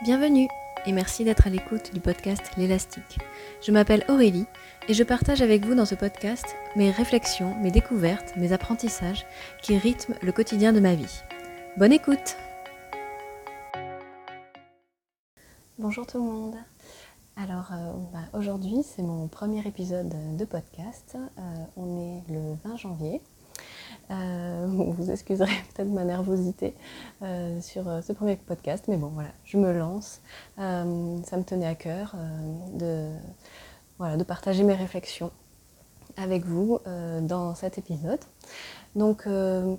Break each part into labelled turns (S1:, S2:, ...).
S1: Bienvenue et merci d'être à l'écoute du podcast L'élastique. Je m'appelle Aurélie et je partage avec vous dans ce podcast mes réflexions, mes découvertes, mes apprentissages qui rythment le quotidien de ma vie. Bonne écoute Bonjour tout le monde alors euh, bah, aujourd'hui c'est mon premier épisode de podcast. Euh, on est le 20 janvier euh, vous excuserez peut-être ma nervosité euh, sur euh, ce premier podcast, mais bon voilà, je me lance. ça me tenait à cœur de, voilà, de partager mes réflexions avec vous dans cet épisode. Donc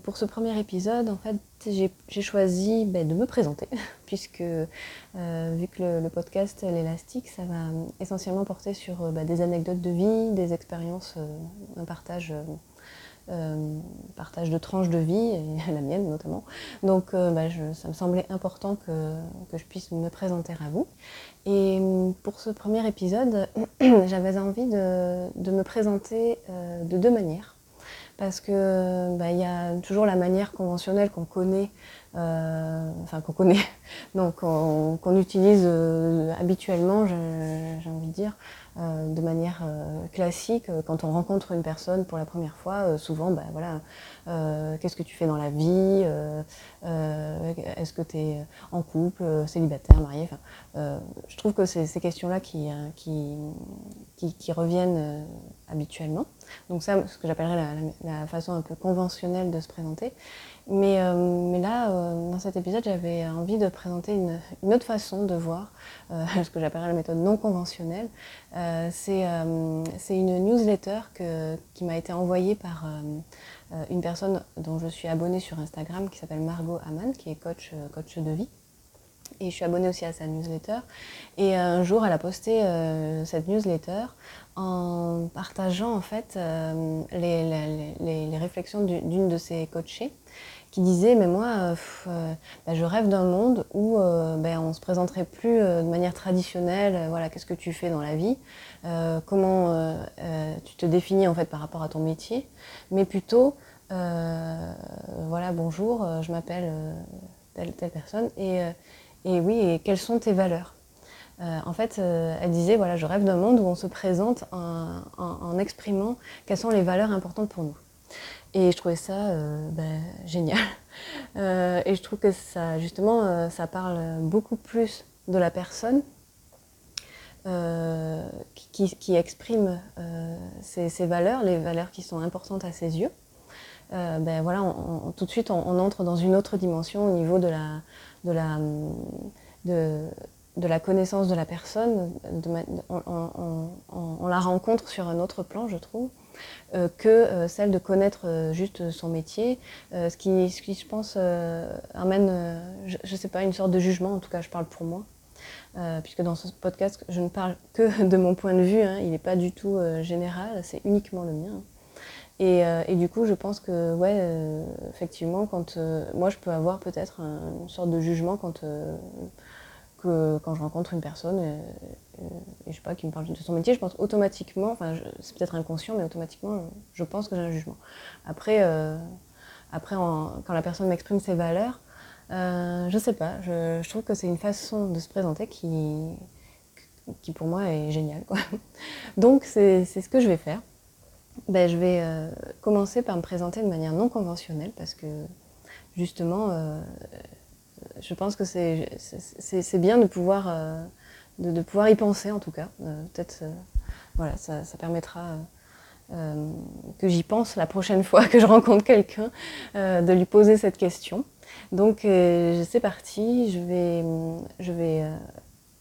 S1: pour ce premier épisode, en fait, j'ai choisi ben, de me présenter, puisque vu que le, podcast L'élastique, ça va essentiellement porter sur ben, des anecdotes de vie, des expériences, un partage partage de tranches de vie, et la mienne notamment. Donc euh, bah, ça me semblait important que, je puisse me présenter à vous. Et euh, pour ce premier épisode, j'avais envie de, me présenter de deux manières. Parce que bah, il y a toujours la manière conventionnelle qu'on connaît, enfin qu'on connaît, donc qu'on utilise habituellement, j'ai envie de dire, euh, de manière euh, classique. Euh, quand on rencontre une personne pour la première fois, souvent, ben, voilà, qu'est-ce que tu fais dans la vie Est-ce que tu es en couple, célibataire, marié Je trouve que c'est ces questions-là qui, reviennent habituellement. Donc ça, ce que j'appellerais la, façon un peu conventionnelle de se présenter. Mais, là, dans cet épisode, j'avais envie de présenter une, autre façon de voir ce que j'appellerais la méthode non conventionnelle. Euh, euh, c'est une newsletter qui m'a été envoyée par euh, une personne dont je suis abonnée sur Instagram qui s'appelle Margot Aman, qui est coach, coach de vie. Et je suis abonnée aussi à sa newsletter. Et un jour, elle a posté cette newsletter en partageant en fait les, les, réflexions d'une de ses coachées qui disait mais moi euh, euh, bah, je rêve d'un monde où euh, ben, on se présenterait plus de manière traditionnelle voilà qu'est-ce que tu fais dans la vie comment tu te définis en fait par rapport à ton métier mais plutôt voilà bonjour je m'appelle telle telle personne et, et oui et quelles sont tes valeurs en fait, elle disait, voilà, je rêve d'un monde où on se présente en exprimant quelles sont les valeurs importantes pour nous. Et je trouvais ça euh, ben, génial. Euh, et je trouve que ça, justement, euh, ça parle beaucoup plus de la personne qui, exprime ses, valeurs, les valeurs qui sont importantes à ses yeux. ben voilà, tout de suite, on, entre dans une autre dimension au niveau de la, de la, connaissance de la personne. on, la rencontre sur un autre plan, je trouve. Euh, que euh, celle de connaître euh, juste son métier, ce qui, ce, qui, je pense, amène, je ne sais pas, une sorte de jugement, en tout cas je parle pour moi. puisque dans ce podcast, je ne parle que de mon point de vue, hein, il n'est pas du tout général, c'est uniquement le mien. Et, et, du coup, je pense que, ouais, effectivement, quand moi, je peux avoir peut-être une sorte de jugement quand quand je rencontre une personne et, je sais pas qui me parle de son métier, je pense automatiquement, enfin c'est peut-être inconscient, mais automatiquement je pense que j'ai un jugement. Après, euh, après quand la personne m'exprime ses valeurs, euh, je sais pas, je, trouve que c'est une façon de se présenter qui, qui pour moi est géniale. Donc c'est ce que je vais faire. Ben, je vais euh, commencer par me présenter de manière non conventionnelle parce que justement euh, je pense que c'est bien de pouvoir, euh, de, pouvoir y penser en tout cas. Peut-être, voilà, ça, permettra que j'y pense la prochaine fois que je rencontre quelqu'un, de lui poser cette question. Donc c'est parti, je vais, je vais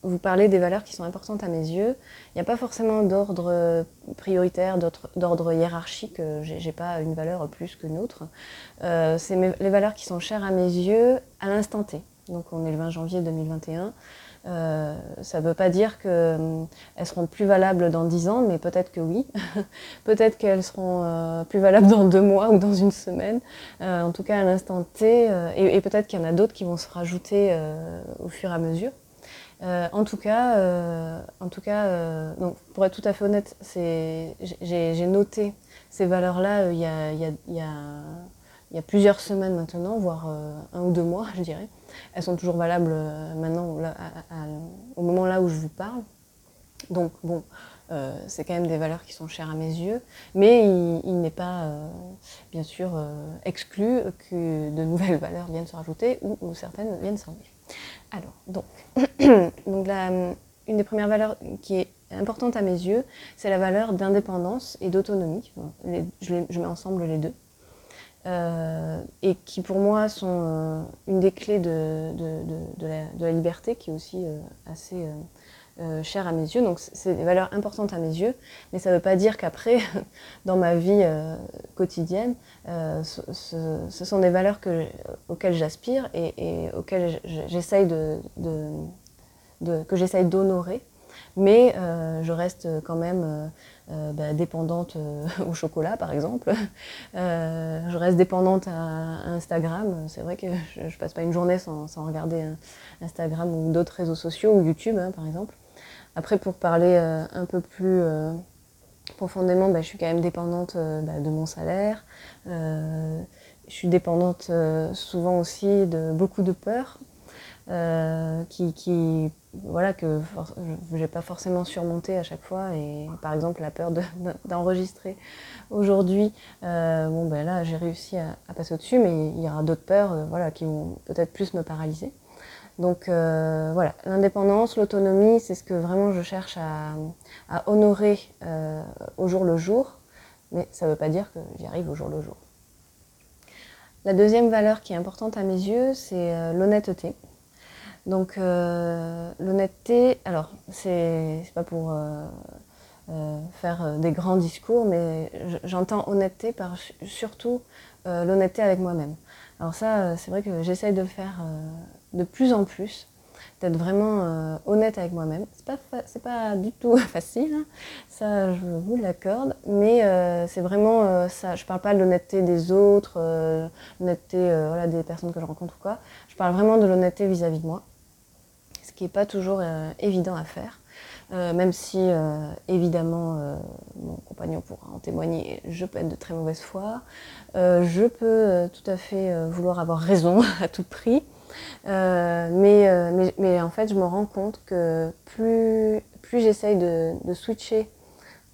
S1: vous parler des valeurs qui sont importantes à mes yeux. Il n'y a pas forcément d'ordre prioritaire, d'ordre hiérarchique. Je n'ai pas une valeur plus que autre. Euh, c'est les valeurs qui sont chères à mes yeux à l'instant T. Donc on est le 20 janvier 2021. Euh, ça ne veut pas dire qu'elles euh, seront plus valables dans 10 ans, mais peut-être que oui. peut-être qu'elles seront plus valables dans deux mois ou dans une semaine. en tout cas à l'instant T. et peut-être qu'il y en a d'autres qui vont se rajouter au fur et à mesure. Euh, en tout cas, euh, en tout cas euh, donc, pour être tout à fait honnête, j'ai noté ces valeurs-là il y a, il y a plusieurs semaines maintenant, voire un ou deux mois, je dirais. Elles sont toujours valables maintenant, au moment là où je vous parle. Donc bon, euh, c'est quand même des valeurs qui sont chères à mes yeux, mais il, n'est pas, euh, bien sûr, euh, exclu que de nouvelles valeurs viennent se rajouter ou, certaines viennent s'enlever. Alors, donc, donc une des premières valeurs qui est importante à mes yeux, c'est la valeur d'indépendance et d'autonomie. Je, mets ensemble les deux. et qui pour moi sont une des clés de, de, la, liberté, qui est aussi assez euh, cher à mes yeux. Donc c'est des valeurs importantes à mes yeux, mais ça ne veut pas dire qu'après, dans ma vie euh, quotidienne, euh, ce, sont des valeurs que, auxquelles j'aspire et, auxquelles j'essaye que j'essaye d'honorer. Mais je reste quand même bah, dépendante au chocolat, par exemple. je reste dépendante à, Instagram. C'est vrai que je, ne passe pas une journée sans, regarder Instagram ou d'autres réseaux sociaux ou YouTube, hein, par exemple. Après, pour parler euh, un peu plus euh, profondément, bah, je suis quand même dépendante euh, bah, de mon salaire. je suis dépendante souvent aussi de beaucoup de peurs qui, voilà, que je n'ai pas forcément surmonté à chaque fois. Et par exemple, la peur d'enregistrer aujourd'hui, bon, ben là, j'ai réussi à, passer au-dessus, mais il y aura d'autres peurs voilà, qui vont peut-être plus me paralyser. Donc euh, voilà, l'indépendance, l'autonomie, c'est ce que vraiment je cherche à, honorer euh, au jour le jour, mais ça ne veut pas dire que j'y arrive au jour le jour. La deuxième valeur qui est importante à mes yeux, c'est euh, l'honnêteté. Donc l'honnêteté, alors c'est pas pour faire des grands discours, mais j'entends honnêteté par surtout l'honnêteté avec moi-même. Alors ça, c'est vrai que j'essaye de le faire de plus en plus, d'être vraiment euh, honnête avec moi-même. C'est pas, pas du tout facile, hein. ça je vous l'accorde, mais euh, c'est vraiment euh, ça. Je parle pas de l'honnêteté des autres, l'honnêteté voilà, des personnes que je rencontre ou quoi. Je parle vraiment de l'honnêteté vis-à-vis de moi, ce qui n'est pas toujours évident à faire. même si évidemment mon compagnon pourra en témoigner, je peux être de très mauvaise foi, je peux tout à fait vouloir avoir raison à tout prix, euh, euh, mais, mais, en fait, je me rends compte que plus, plus j'essaye de, switcher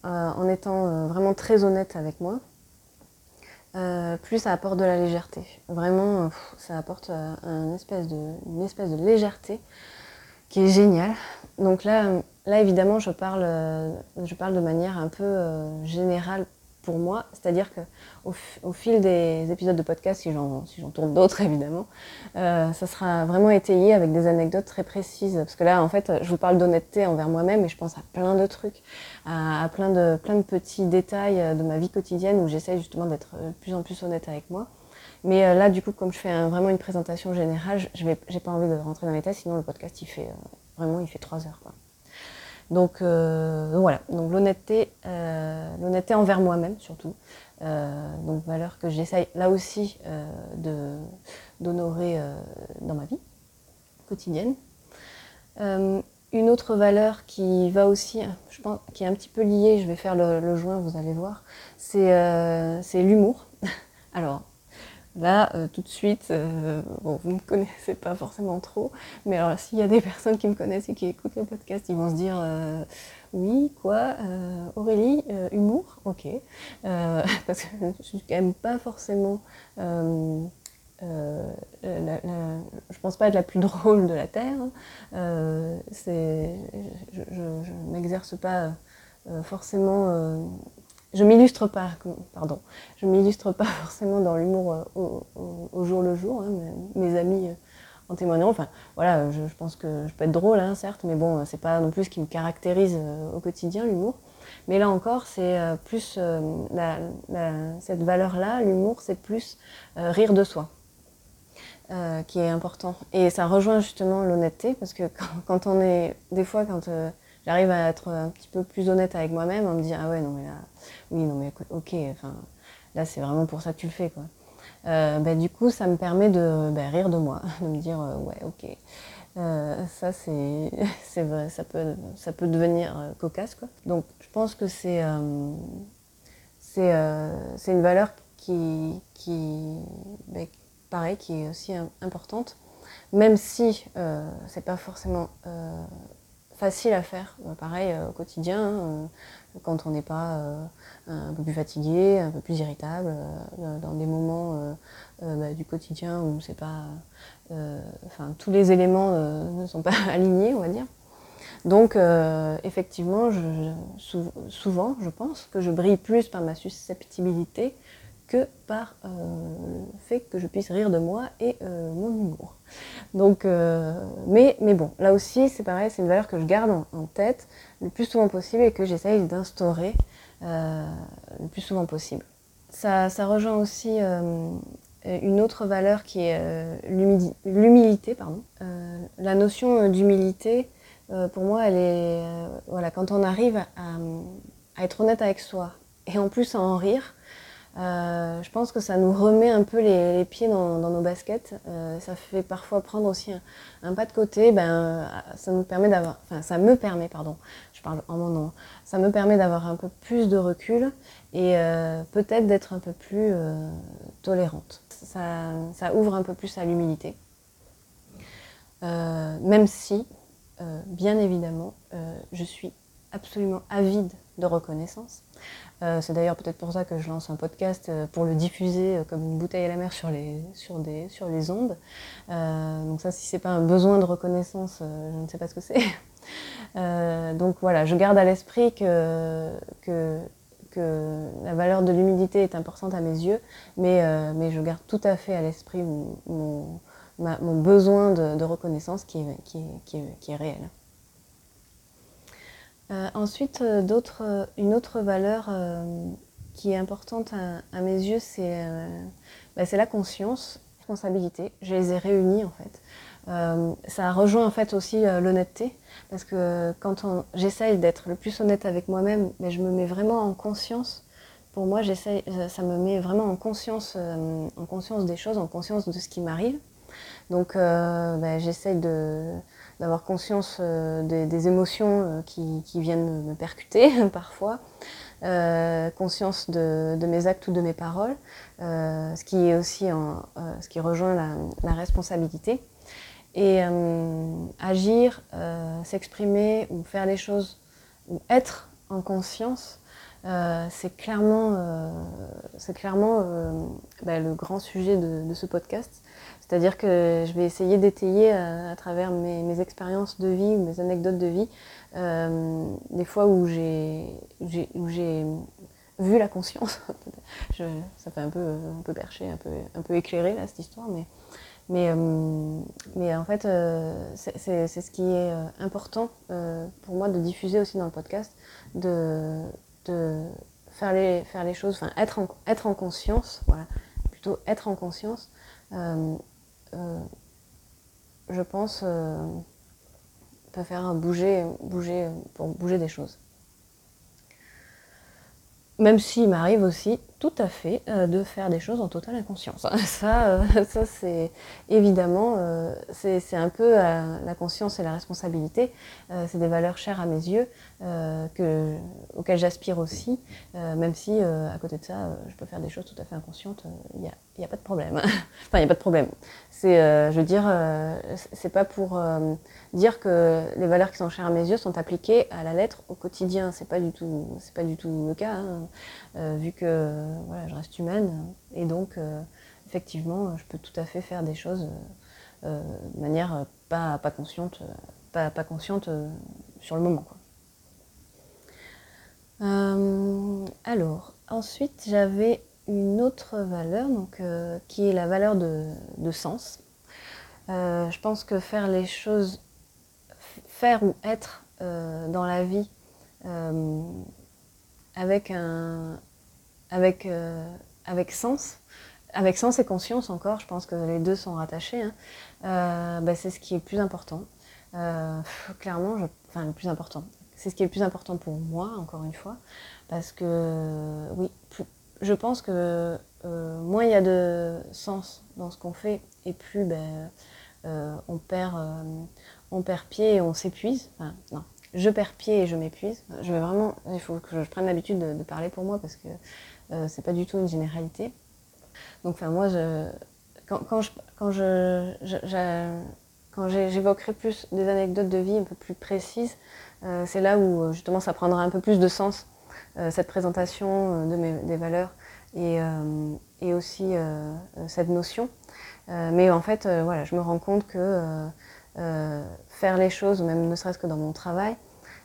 S1: euh, en étant vraiment très honnête avec moi, plus ça apporte de la légèreté. Vraiment, ça apporte espèce de, une espèce de légèreté qui est géniale. Donc là, là évidemment, je parle, je parle de manière un peu générale pour moi. C'est-à-dire qu'au au fil des épisodes de podcast, si j'en si tourne d'autres évidemment, euh, ça sera vraiment étayé avec des anecdotes très précises. Parce que là, en fait, je vous parle d'honnêteté envers moi-même et je pense à plein de trucs, à, plein, de, plein de petits détails de ma vie quotidienne où j'essaie justement d'être de plus en plus honnête avec moi. Mais euh, là, du coup, comme je fais vraiment une présentation générale, je n'ai pas envie de rentrer dans les détails, sinon le podcast, il fait euh, vraiment, il fait trois heures. Quoi. Donc, euh, voilà, donc l'honnêteté, euh, l'honnêteté envers moi-même surtout. Euh, donc valeur que j'essaye là aussi d'honorer dans ma vie quotidienne. une autre valeur qui va aussi, je pense, qui est un petit peu liée, je vais faire le, le joint, vous allez voir, c'est, c'est l'humour. Alors, Là, euh, tout de suite, euh, vous ne me connaissez pas forcément trop, mais alors s'il y a des personnes qui me connaissent et qui écoutent le podcast, ils vont se dire euh, oui, quoi, Aurélie, humour, ok, parce que je suis quand même pas forcément, je pense pas être la plus drôle de la terre. Hein. je, ne m'exerce pas forcément je m'illustre pas, pardon, je m'illustre pas forcément dans l'humour euh, au, jour le jour. Hein, mes, amis euh, en témoigneront. Enfin, voilà, je, pense que je peux être drôle, hein, certes, mais bon, c'est pas non plus ce qui me caractérise euh, au quotidien, l'humour. Mais là encore, c'est plus cette valeur-là, l'humour, c'est plus rire de soi. qui est important. Et ça rejoint justement l'honnêteté, parce que quand, on est, des fois, quand j'arrive à être un petit peu plus honnête avec moi-même, on me dit ah ouais non mais là oui non mais ok enfin là c'est vraiment pour ça que tu le fais quoi. Euh, bah, du coup ça me permet de bah, rire de moi, de me dire euh, ouais ok euh, ça c'est c'est vrai ça peut ça peut devenir cocasse quoi. Donc je pense que c'est c'est c'est une valeur qui, qui ben, pareil, qui est aussi importante, même si c'est pas forcément facile à faire. Ben, pareil au quotidien, hein, quand on n'est pas un peu plus fatigué, un peu plus irritable, dans des moments ben, du quotidien où c'est pas, enfin tous les éléments ne sont pas alignés, on va dire. Donc, euh, effectivement, souvent, je pense que je brille plus par ma susceptibilité que par euh, le fait que je puisse rire de moi et euh, mon humour. Donc, mais, bon, là aussi, c'est pareil, c'est une valeur que je garde en, tête le plus souvent possible et que j'essaye d'instaurer le plus souvent possible. Ça, ça rejoint aussi une autre valeur qui est l'humilité. la notion d'humilité, euh, pour moi, elle est, euh, voilà, quand on arrive à, être honnête avec soi et en plus à en rire, euh, je pense que ça nous remet un peu les, pieds dans, nos baskets. ça fait parfois prendre aussi un, pas de côté. Ben, ça nous permet d'avoir, enfin, ça me permet, pardon, je parle en mon nom, ça me permet d'avoir un peu plus de recul et peut-être d'être un peu plus tolérante. Ça, ouvre un peu plus à l'humilité. même si euh, bien évidemment, euh, je suis absolument avide de reconnaissance. Euh, c'est d'ailleurs peut-être pour ça que je lance un podcast pour le diffuser comme une bouteille à la mer sur les, sur des, sur les ondes. donc ça, si c'est pas un besoin de reconnaissance, je ne sais pas ce que c'est. donc voilà, je garde à l'esprit que, que, que, la valeur de l'humilité est importante à mes yeux, mais, mais je garde tout à fait à l'esprit mon mon besoin de, reconnaissance qui est, qui qui est, réel. Euh, ensuite, euh, euh, une autre valeur qui est importante à, mes yeux, bah, c'est la conscience, la responsabilité. Je les ai réunies en fait. ça rejoint en fait aussi l'honnêteté, parce que quand j'essaye d'être le plus honnête avec moi-même, mais je me mets vraiment en conscience. Pour moi, ça me met vraiment en conscience, en conscience des choses, en conscience de ce qui m'arrive. Donc euh, ben, j'essaye d'avoir conscience euh, des, émotions euh, qui, viennent me, percuter parfois, conscience de, mes actes ou de mes paroles, ce qui est aussi ce qui rejoint la, responsabilité. Et agir, s'exprimer ou faire les choses ou être en conscience, c'est clairement, clairement ben, le grand sujet de ce podcast. C'est-à-dire que je vais essayer d'étayer euh, à, travers mes, expériences de vie mes anecdotes de vie, euh, des fois où j'ai vu la conscience. ça fait un peu, un peu perché, un peu, un peu éclairé là, cette histoire, mais, mais, euh, mais en fait, c'est ce qui est important pour moi de diffuser aussi dans le podcast, de, de faire, les, faire les choses, enfin être en, être en conscience, voilà, plutôt être en conscience je pense, euh, peut faire bouger, bouger, pour bouger des choses. Même s'il m'arrive aussi tout à fait euh, de faire des choses en totale inconscience. Ça, ça c'est évidemment, c'est un peu la conscience et la responsabilité. c'est des valeurs chères à mes yeux que, auxquelles j'aspire aussi, même si à côté de ça, je peux faire des choses tout à fait inconscientes. Il n'y a, a, pas de problème. enfin, il n'y a pas de problème. C'est, euh, je veux dire, euh, c'est pas pour euh, dire que les valeurs qui sont chères à mes yeux sont appliquées à la lettre au quotidien. C'est pas du tout, c'est pas du tout le cas, hein. vu que voilà, je reste humaine et donc effectivement, je peux tout à fait faire des choses de manière pas, pas consciente, pas, pas consciente sur le moment. alors, ensuite, j'avais une autre valeur donc, euh, qui est la valeur de, sens. Euh, je pense que faire les choses, faire ou être euh, dans la vie avec, un, avec, avec sens, avec sens et conscience encore, je pense que les deux sont rattachés, hein, bah, c'est ce qui est le plus important. clairement, enfin le plus important, c'est ce qui est le plus important pour moi, encore une fois, parce que oui, plus, je pense que euh, moins il y a de sens dans ce qu'on fait et plus ben, euh, on, perd, euh, on perd pied et on s'épuise. Enfin, non, je perds pied et je m'épuise. Je vais vraiment, il faut que je prenne l'habitude de, parler pour moi parce que c'est pas du tout une généralité. Donc, enfin, moi, je, quand, j'évoquerai plus des anecdotes de vie un peu plus précises, c'est là où justement ça prendra un peu plus de sens, cette présentation mes, des valeurs et, et aussi cette notion. mais en fait, voilà, je me rends compte que faire les choses, même ne serait-ce que dans mon travail,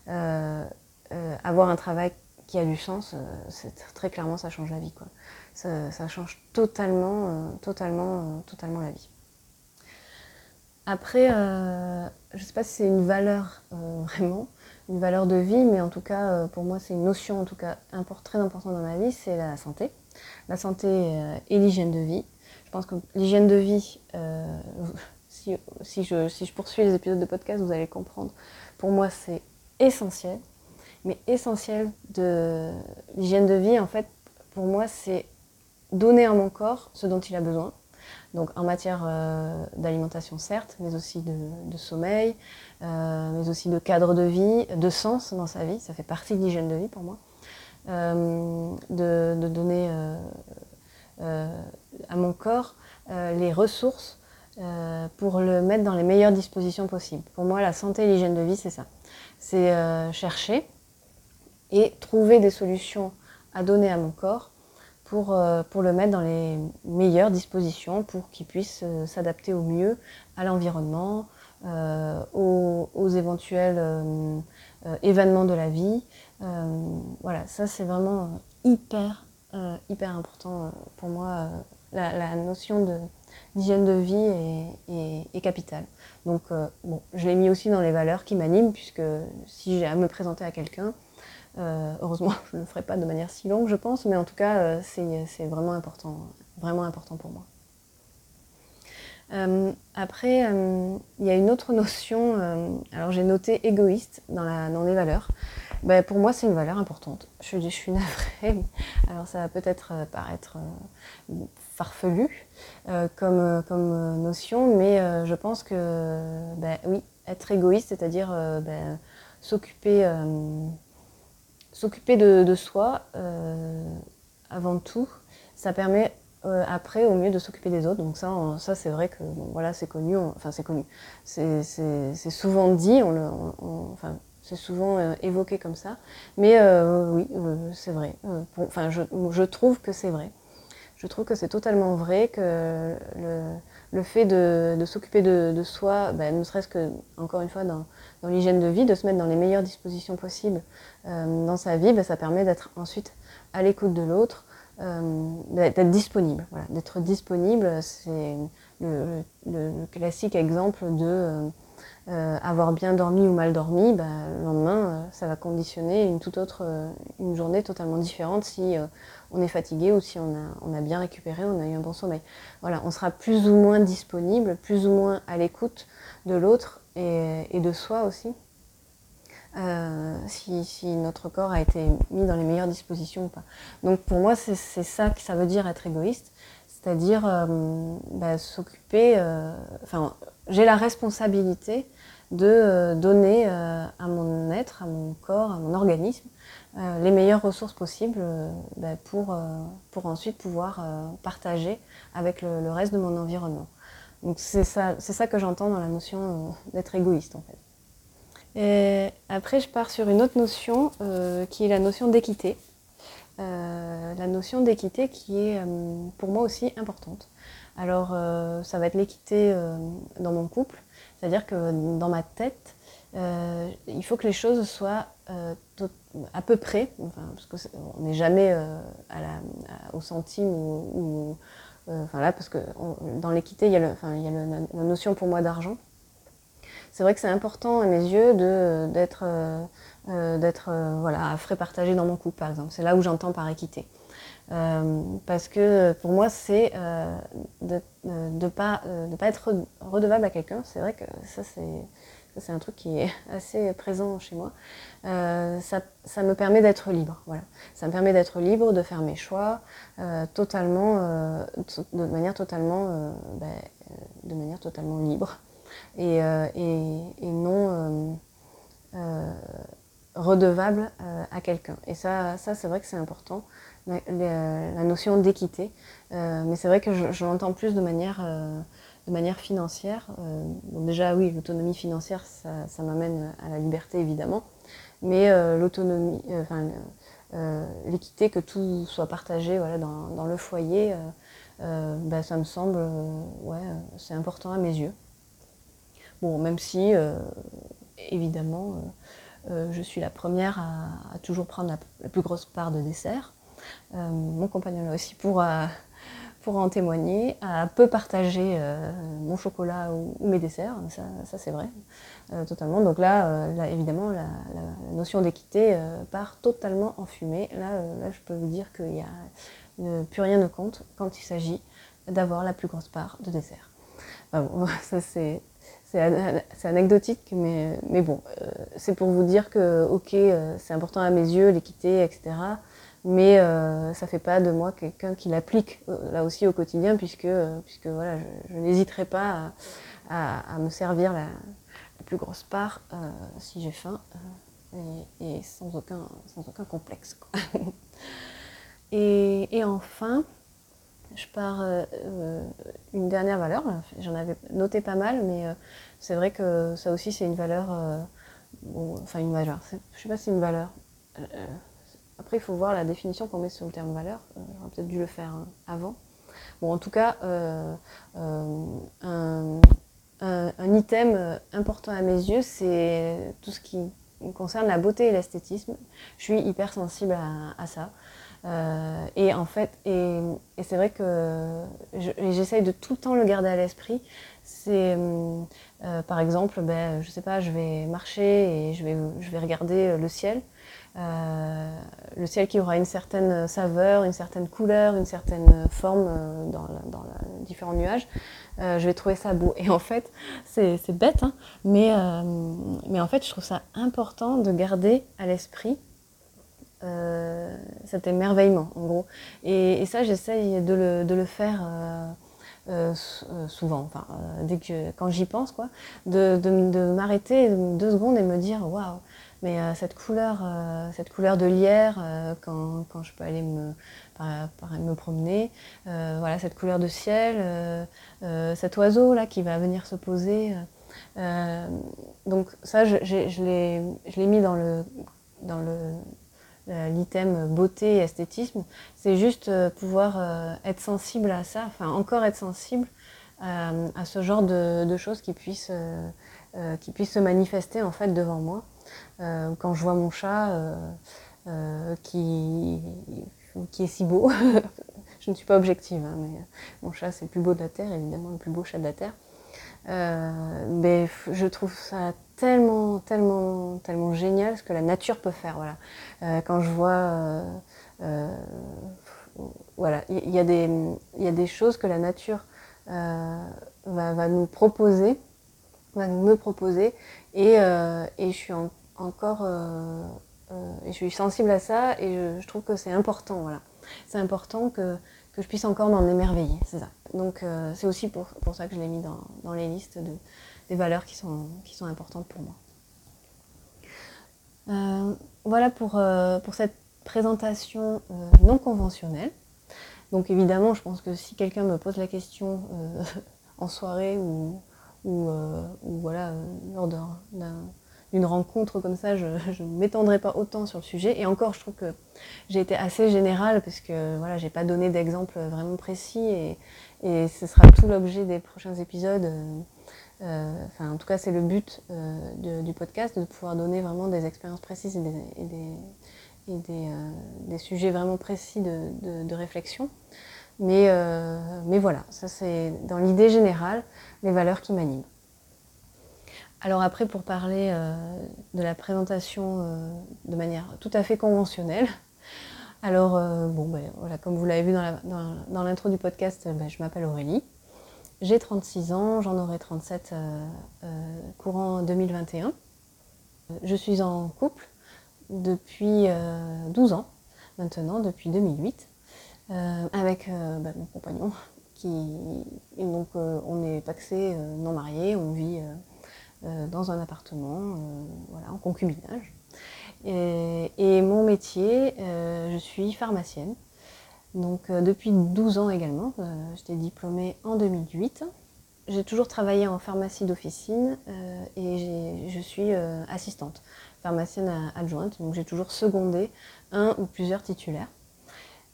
S1: avoir un travail qui a du sens, très clairement ça change la vie. Ça, change totalement, euh, totalement, euh, totalement la vie. Après, euh, je ne sais pas si c'est une valeur vraiment, une valeur de vie, mais en tout cas, pour moi, c'est une notion en tout cas très importante dans ma vie, c'est la santé. La santé et l'hygiène de vie. Je pense que l'hygiène de vie, si, si, je, si je poursuis les épisodes de podcast, vous allez comprendre. Pour moi, c'est essentiel. Mais essentiel de l'hygiène de vie, en fait, pour moi, c'est donner à mon corps ce dont il a besoin. Donc en matière euh, d'alimentation certes, mais aussi de, sommeil, euh, mais aussi de cadre de vie, de sens dans sa vie, ça fait partie de l'hygiène de vie pour moi. Euh, de, donner à mon corps les ressources pour le mettre dans les meilleures dispositions possibles. Pour moi, la santé et l'hygiène de vie, c'est ça. C'est chercher et trouver des solutions à donner à mon corps pour, euh, pour le mettre dans les meilleures dispositions pour qu'il puisse euh, s'adapter au mieux à l'environnement, euh, aux, éventuels événements de la vie. voilà, ça c'est vraiment hyper, hyper important pour moi. La, notion d'hygiène de vie est, capitale. Donc, bon, je l'ai mis aussi dans les valeurs qui m'animent, puisque si j'ai à me présenter à quelqu'un, euh, heureusement, je ne le ferai pas de manière si longue, je pense, mais en tout cas, euh, c'est vraiment important, vraiment important pour moi. Euh, après, il y a une autre notion, alors j'ai noté égoïste dans, la, dans les valeurs. Ben, pour moi, c'est une valeur importante. Je, je suis navrée, alors ça va peut-être paraître farfelu comme, comme notion, mais je pense que, ben, oui, être égoïste, c'est-à-dire ben, s'occuper s'occuper de, soi euh, avant tout, ça permet euh, après au mieux de s'occuper des autres. Donc ça, ça c'est vrai que voilà, c'est connu. enfin, c'est connu. C'est souvent dit. Enfin, c'est souvent euh, évoqué comme ça. Mais oui, c'est vrai. enfin, je, je, trouve que c'est vrai. Je trouve que c'est totalement vrai que le, le fait de, s'occuper de, soi, ben, ne serait-ce que, encore une fois, dans, dans l'hygiène de vie, de se mettre dans les meilleures dispositions possibles euh, dans sa vie, bah, ça permet d'être ensuite à l'écoute de l'autre, euh, d'être disponible. Voilà. D'être disponible, c'est le, classique exemple de euh, avoir bien dormi ou mal dormi. Bah, le lendemain, ça va conditionner une toute autre une journée totalement différente si on est fatigué ou si on a, bien récupéré, on a eu un bon sommeil. Voilà, on sera plus ou moins disponible, plus ou moins à l'écoute de l'autre et, de soi aussi. Euh, si, notre corps a été mis dans les meilleures dispositions ou pas. Donc pour moi, c'est ça que ça veut dire être égoïste, c'est-à-dire euh, bah, s'occuper, euh, enfin, j'ai la responsabilité de donner à mon être, à mon corps, à mon organisme, les meilleures ressources possibles bah, pour, pour ensuite pouvoir partager avec le reste de mon environnement. Donc c'est ça, c'est ça que j'entends dans la notion euh, d'être égoïste en fait. Et après, je pars sur une autre notion euh, qui est la notion d'équité. Euh, la notion d'équité qui est pour moi aussi importante. Alors, ça va être l'équité dans mon couple, c'est-à-dire que dans ma tête, il faut que les choses soient à peu près, parce qu'on n'est jamais la, au centime ou euh, enfin là, parce que dans l'équité, il y a, le, la notion pour moi d'argent. C'est vrai que c'est important à mes yeux d'être euh, euh, d'être voilà, à frais partagés dans mon couple, par exemple. C'est là où j'entends par équité. Parce que pour moi, c'est de ne pas, de pas être redevable à quelqu'un. C'est vrai que ça, c'est un truc qui est assez présent chez moi. Euh, ça, me permet d'être libre. Voilà. Ça me permet d'être libre, de faire mes choix euh, totalement, euh, de manière totalement, ben, de manière totalement libre et, et non redevable à quelqu'un. Et ça, ça c'est vrai que c'est important. La, notion d'équité. mais c'est vrai que je, l'entends plus de manière, de manière financière. déjà, oui, l'autonomie financière, ça, m'amène à la liberté, évidemment. Mais l'autonomie, enfin, l'équité, que tout soit partagé voilà, dans, dans le foyer, bah, ça me semble, ouais, c'est important à mes yeux. Bon, même si, évidemment, euh, je suis la première à, toujours prendre la, plus grosse part de dessert. Euh, mon compagnon là aussi pourra, en témoigner, à peu partager euh, mon chocolat ou, mes desserts, ça, c'est vrai, totalement. Donc là, évidemment, la, notion d'équité part totalement en fumée. Là, là, je peux vous dire qu'il n'y a plus rien ne compte quand il s'agit d'avoir la plus grosse part de dessert. ça c'est c'est anecdotique, mais, mais bon, euh, c'est pour vous dire que, ok, euh, c'est important à mes yeux, l'équité, etc. Mais euh, ça fait pas de moi quelqu'un qui l'applique là aussi au quotidien, puisque, puisque voilà, je, n'hésiterai pas à, me servir la, plus grosse part si j'ai faim, et, sans, aucun, sans aucun complexe. et, et enfin, je pars euh, euh, une dernière valeur. J'en avais noté pas mal, mais euh, c'est vrai que ça aussi, c'est une valeur. enfin, une valeur. Je sais pas si c'est une valeur. Après, il faut voir la définition qu'on met sur le terme valeur. J'aurais peut-être dû le faire avant. Bon, en tout cas, un, un, item important à mes yeux, c'est tout ce qui concerne la beauté et l'esthétisme. Je suis hyper sensible à ça. Euh, et en fait, et, c'est vrai que j'essaye de tout le temps le garder à l'esprit. C'est, euh, euh, par exemple, ben, je sais pas, je vais marcher et je vais, je vais regarder le ciel. Le ciel qui aura une certaine saveur, une certaine couleur, une certaine forme dans, dans différents nuages. je vais trouver ça beau. Et en fait, c'est bête, hein, mais, mais en fait, je trouve ça important de garder à l'esprit euh, cet émerveillement, en gros. Et, ça, j'essaye de le, faire euh, euh, souvent, dès que, quand j'y pense, quoi, de, de, de m'arrêter deux secondes et me dire waouh, mais cette couleur, cette couleur de lierre, quand, quand, je peux aller me, me promener, voilà, cette couleur de ciel, cet oiseau là qui va venir se poser. donc ça, je, je l'ai mis dans le, dans le euh, l'item beauté et esthétisme, c'est juste euh, pouvoir euh, être sensible à ça, enfin encore être sensible à ce genre de, choses qui puissent, qui puissent se manifester en fait devant moi. Quand je vois mon chat qui, qui est si beau, je ne suis pas objective, hein, mais mon chat c'est le plus beau de la Terre, évidemment le plus beau chat de la Terre. mais je trouve ça tellement, tellement, tellement génial ce que la nature peut faire. Voilà. Euh, quand je vois, euh, euh, voilà, il y, a des, y a des choses que la nature va, va, nous proposer, va me proposer, et, et je suis encore, et je suis sensible à ça, et je, trouve que c'est important. Voilà. C'est important que, je puisse encore m'en émerveiller, c'est ça. Donc c'est aussi pour, ça que je l'ai mis dans, les listes de, des valeurs qui sont, importantes pour moi. Euh, voilà pour, euh, cette présentation euh, non conventionnelle. Donc évidemment, je pense que si quelqu'un me pose la question en soirée ou, ou, voilà, lors d'une rencontre comme ça, je ne m'étendrai pas autant sur le sujet. Et encore, je trouve que j'ai été assez générale parce que voilà, j'ai pas donné d'exemple vraiment précis et, ce sera tout l'objet des prochains épisodes. Euh, enfin, en tout cas, c'est le but euh, du podcast, de pouvoir donner vraiment des expériences précises et des, euh, des, sujets vraiment précis de, réflexion. Mais, mais, voilà, ça c'est dans l'idée générale les valeurs qui m'animent. Alors après, pour parler de la présentation de manière tout à fait conventionnelle, alors bon, ben, voilà, comme vous l'avez vu dans l'intro du podcast, ben, je m'appelle Aurélie. J'ai 36 ans, j'en aurai 37 euh, euh, courant 2021. Je suis en couple depuis 12 euh, ans maintenant, depuis 2008, avec bah, mon compagnon qui donc on est taxé non marié, on vit dans un appartement, voilà, en concubinage. Et, et mon métier, je suis pharmacienne. Donc depuis 12 ans également, j'étais diplômée en 2008. J'ai toujours travaillé en pharmacie d'officine et je suis assistante, pharmacienne adjointe, donc j'ai toujours secondé un ou plusieurs titulaires.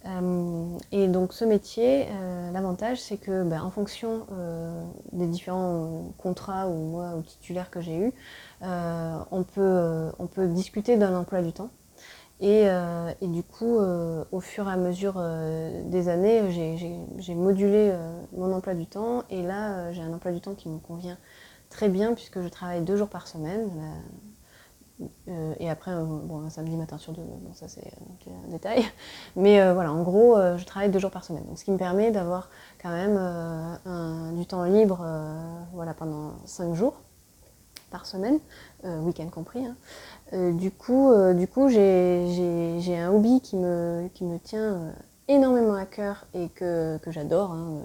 S1: Euh, et donc ce métier, euh, l'avantage c'est que ben, en fonction euh, des différents contrats ou moi ou titulaires que j'ai eus, on, peut, on peut discuter d'un emploi du temps. Et, et du coup, au fur et à mesure des années, j'ai modulé mon emploi du temps. Et là, j'ai un emploi du temps qui me convient très bien puisque je travaille deux jours par semaine. Euh, et après, euh, bon, un samedi matin sur deux, bon, ça c'est un détail. Mais euh, voilà, en gros, je travaille deux jours par semaine. Donc, ce qui me permet d'avoir quand même du temps libre voilà, pendant cinq jours par semaine, week-end compris. Hein. du coup, coup j'ai un hobby qui me, qui me tient énormément à cœur et que, que j'adore, hein,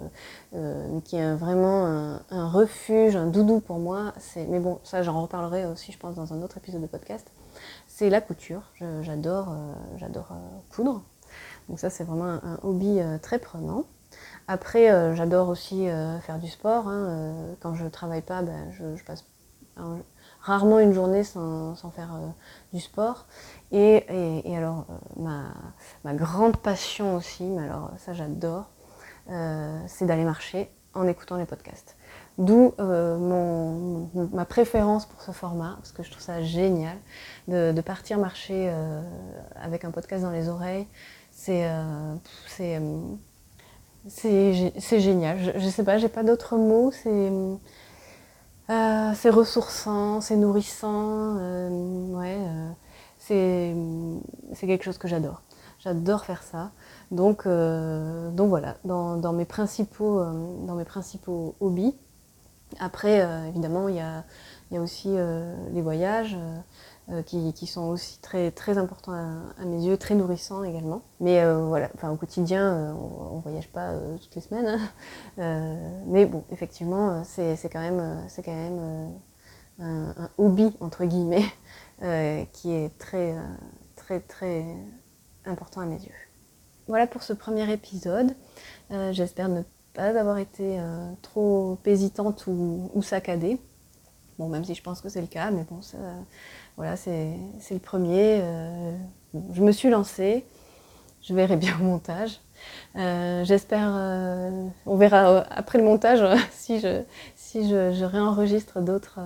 S1: euh, qui est vraiment un, refuge, un doudou pour moi. Mais bon, ça j'en reparlerai aussi, je pense, dans un autre épisode de podcast. C'est la couture. J'adore, euh, j'adore euh, coudre. Donc ça, c'est vraiment un, hobby très prenant. Après, j'adore aussi faire du sport. Hein, quand je travaille pas, ben, je, je, passe rarement une journée sans, faire euh, du sport. Et, alors, euh, ma, grande passion aussi, mais alors ça j'adore, euh, c'est d'aller marcher en écoutant les podcasts. D'où ma préférence pour ce format, parce que je trouve ça génial de, partir marcher avec un podcast dans les oreilles. C'est c'est génial. Je, je sais pas, j'ai pas d'autres mots. C'est euh, c'est ressourçant, c'est nourrissant, euh, euh, c'est quelque chose que j'adore. J'adore faire ça. Donc, donc voilà, dans, mes principaux, dans mes principaux hobbies. Après, évidemment, il y a, aussi les voyages. Euh, qui, sont aussi très, très importants à, mes yeux, très nourrissants également. Mais euh, voilà, enfin, au quotidien, euh, on ne voyage pas toutes les semaines. Hein. mais bon, effectivement, c'est quand même, c'est quand même un, hobby, entre guillemets, qui est très, très, très important à mes yeux. Voilà pour ce premier épisode. J'espère ne pas avoir été trop hésitante ou, ou saccadée. Bon, même si je pense que c'est le cas, mais bon, ça, voilà, c'est le premier. Euh, je me suis lancée. Je verrai bien au montage. Euh, j'espère, euh, on verra après le montage si je, je, réenregistre d'autres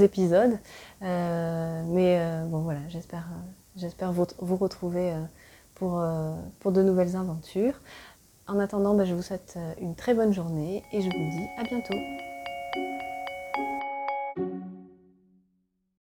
S1: épisodes. mais bon voilà, j'espère vous, vous, retrouver pour, pour de nouvelles aventures. En attendant, ben, je vous souhaite une très bonne journée et je vous dis à bientôt.